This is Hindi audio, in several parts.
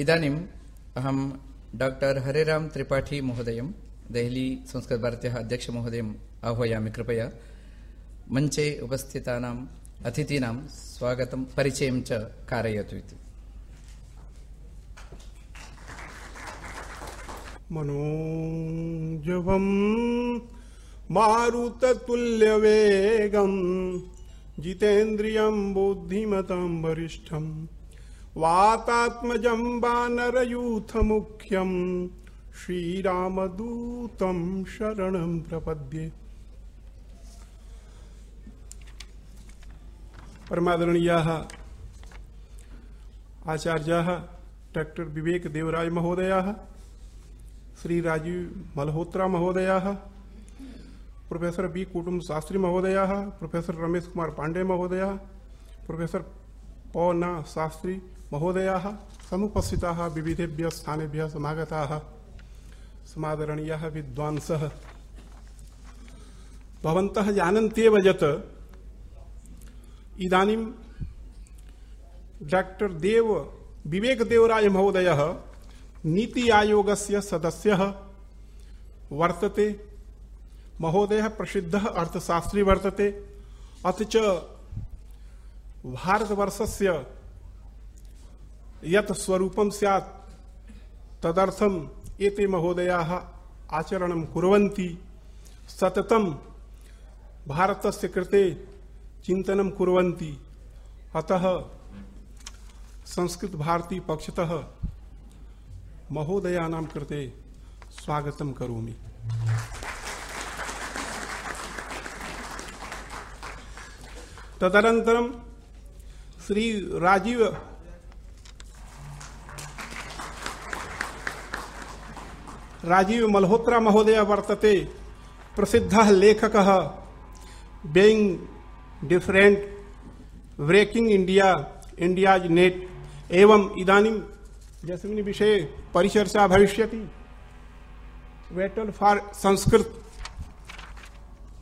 इदानीम् अहं डाक्टर् हरेराम त्रिपाठी महोदयं, देहली संस्कृतभारत्याः अध्यक्षमहोदयम् आह्वयामि, कृपया। मञ्चे उपस्थितानाम् अतिथीनां स्वागतं, परिचयं च कारयतु इति। मनोजवम् मारुततुल्यवेगम् जितेन्द्रियम् बुद्धिमताम् वरिष्ठम्। वातात्मजम् वानरयूथमुख्यम् श्रीरामदूतम् शरणम् प्रपद्ये। परमादरणीयाः आचार्याः डॉक्टर विवेक देवराज महोदयाः, श्री राजीव मल्होत्रा महोदयाः, प्रोफेसर बी कुटुंब शास्त्री महोदयाः, प्रोफेसर रमेश कुमार पांडे महोदयाः, प्रोफेसर पौन शास्त्री महोदयाः, समुपस्थिताः, विविधेभ्यः स्थानेभ्यः समागताः, समादरणीयाः विद्वांसः। भवन्तः जानन्त्येव डॉक्टर देव विवेक देवराय महोदयः नीति आयोगस्य सदस्यः वर्तते। महोदयः प्रसिद्धः अर्थशास्त्री वर्तते। अथ च भारतवर्षस्य यत् स्वरूपं स्यात्। तदर्थम् एते महोदयाः आचरणं कुर्वन्ति। सततं भारतस्य कृते चिन्तनं कुर्वन्ति। अतः संस्कृत भारती पक्षतः महोदयानां कृते स्वागतं करोमि। तदनन्तरं श्री राजीव राजीव मल्होत्रा महोदय वर्तते। प्रसिद्ध लेखक। Being different breaking India India's net एवं इदानीं यस्मिन् विषये परिचर्चा भविष्यति। Battle for Sanskrit.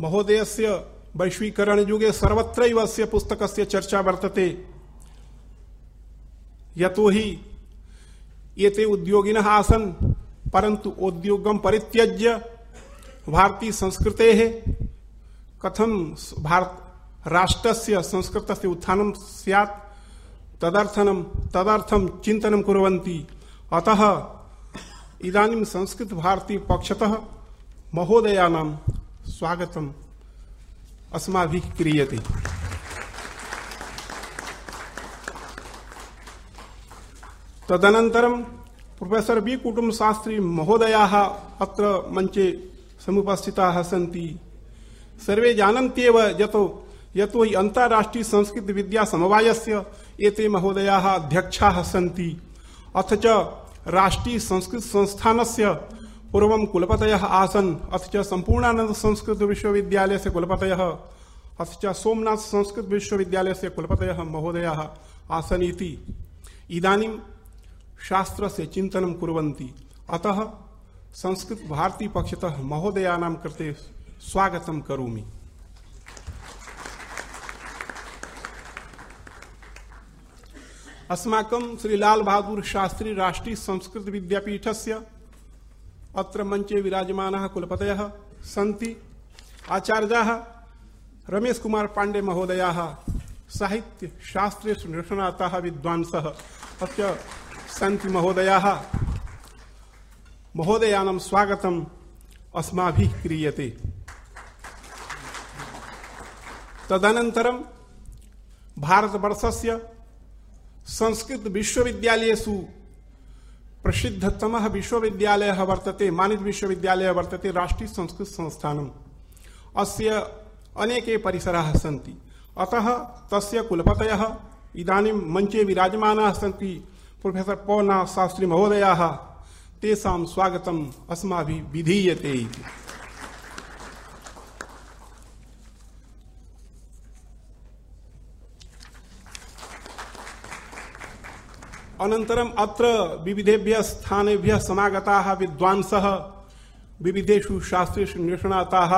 महोदयस्य वैश्वीकरण युगे सर्वत्रैव अस्य पुस्तकस्य चर्चा वर्तते। यतोहि एते उद्योगिनः आसन्। परन्तु उद्योगं परित्यज्य। भारतीय संस्कृतेः कथम भारत राष्ट्रस्य संस्कृतस्य उत्थानं स्यात्? तदर्थनं, तदर्थं चिन्तनं कुर्वन्ति। अतः इदानीं संस्कृत भारती पक्षतः महोदयानां स्वागतम् अस्माभिः क्रियते। तदनन्तरं प्रोफेसर् बी. कुटुम्बशास्त्री महोदयाः अत्र मञ्चे समुपस्थिताः सन्ति। सर्वे जानन्त्येव यतो यतो हि अन्ताराष्ट्रीय संस्कृत विद्या समवायस्य एते महोदयाः अध्यक्षाः सन्ति। अथ च राष्ट्रीय संस्कृत संस्थानस्य पूर्वं कुलपतयः आसन्, अथ च सम्पूर्णानन्द संस्कृत विश्वविद्यालयस्य कुलपतयः, अथ च सोमनाथ संस्कृत विश्वविद्यालयस्य कुलपतयः महोदयाः आसन् इति। इदानीं शास्त्रस्य चिंतन कुर्वन्ति। अतः संस्कृत भारती पक्षतः महोदयानां कृते स्वागतं करोमि। अस्माकं श्री लाल बहादुर शास्त्री राष्ट्रीय संस्कृत विद्यापीठस्य अत्र मञ्चे विराजमानाः कुलपतयः सन्ति। आचार्याः रमेश कुमार पांडे महोदयाः साहित्य शास्त्रेषु निष्णाताः विद्वांसः। अत्र सन्ति महोदयाः। महोदयानां स्वागतम् अस्माभिः क्रियते। तदनन्तरं भारतवर्षस्य संस्कृत विश्वविद्यालयेषु प्रसिद्धतमः विश्वविद्यालयः वर्तते, मानित विश्वविद्यालयः वर्तते, राष्ट्रीय संस्कृत संस्थानम्। अस्य अनेके परिसराः सन्ति। अतः तस्य कुलपतयः इदानीं मञ्चे विराजमानाः सन्ति। प्रोफेसर् पौना शास्त्री महोदयाः तेषां स्वागतम् अस्माभिः विधीयते इति। अनन्तरम् अत्र विविधेभ्यः स्थानेभ्यः समागताः विद्वांसः, विविधेषु शास्त्रेषु निष्णाताः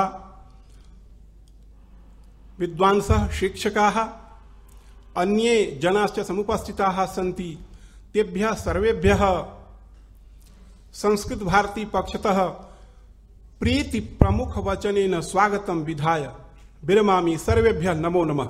विद्वांसः, शिक्षकाः, अन्ये जनाश्च समुपस्थिताः सन्ति। तेभ्यः सर्वेभ्य संस्कृत भारती पक्षतः प्रीति प्रमुख वचन स्वागत विधाय। विरमा सर्वेभ्य नमो नमः।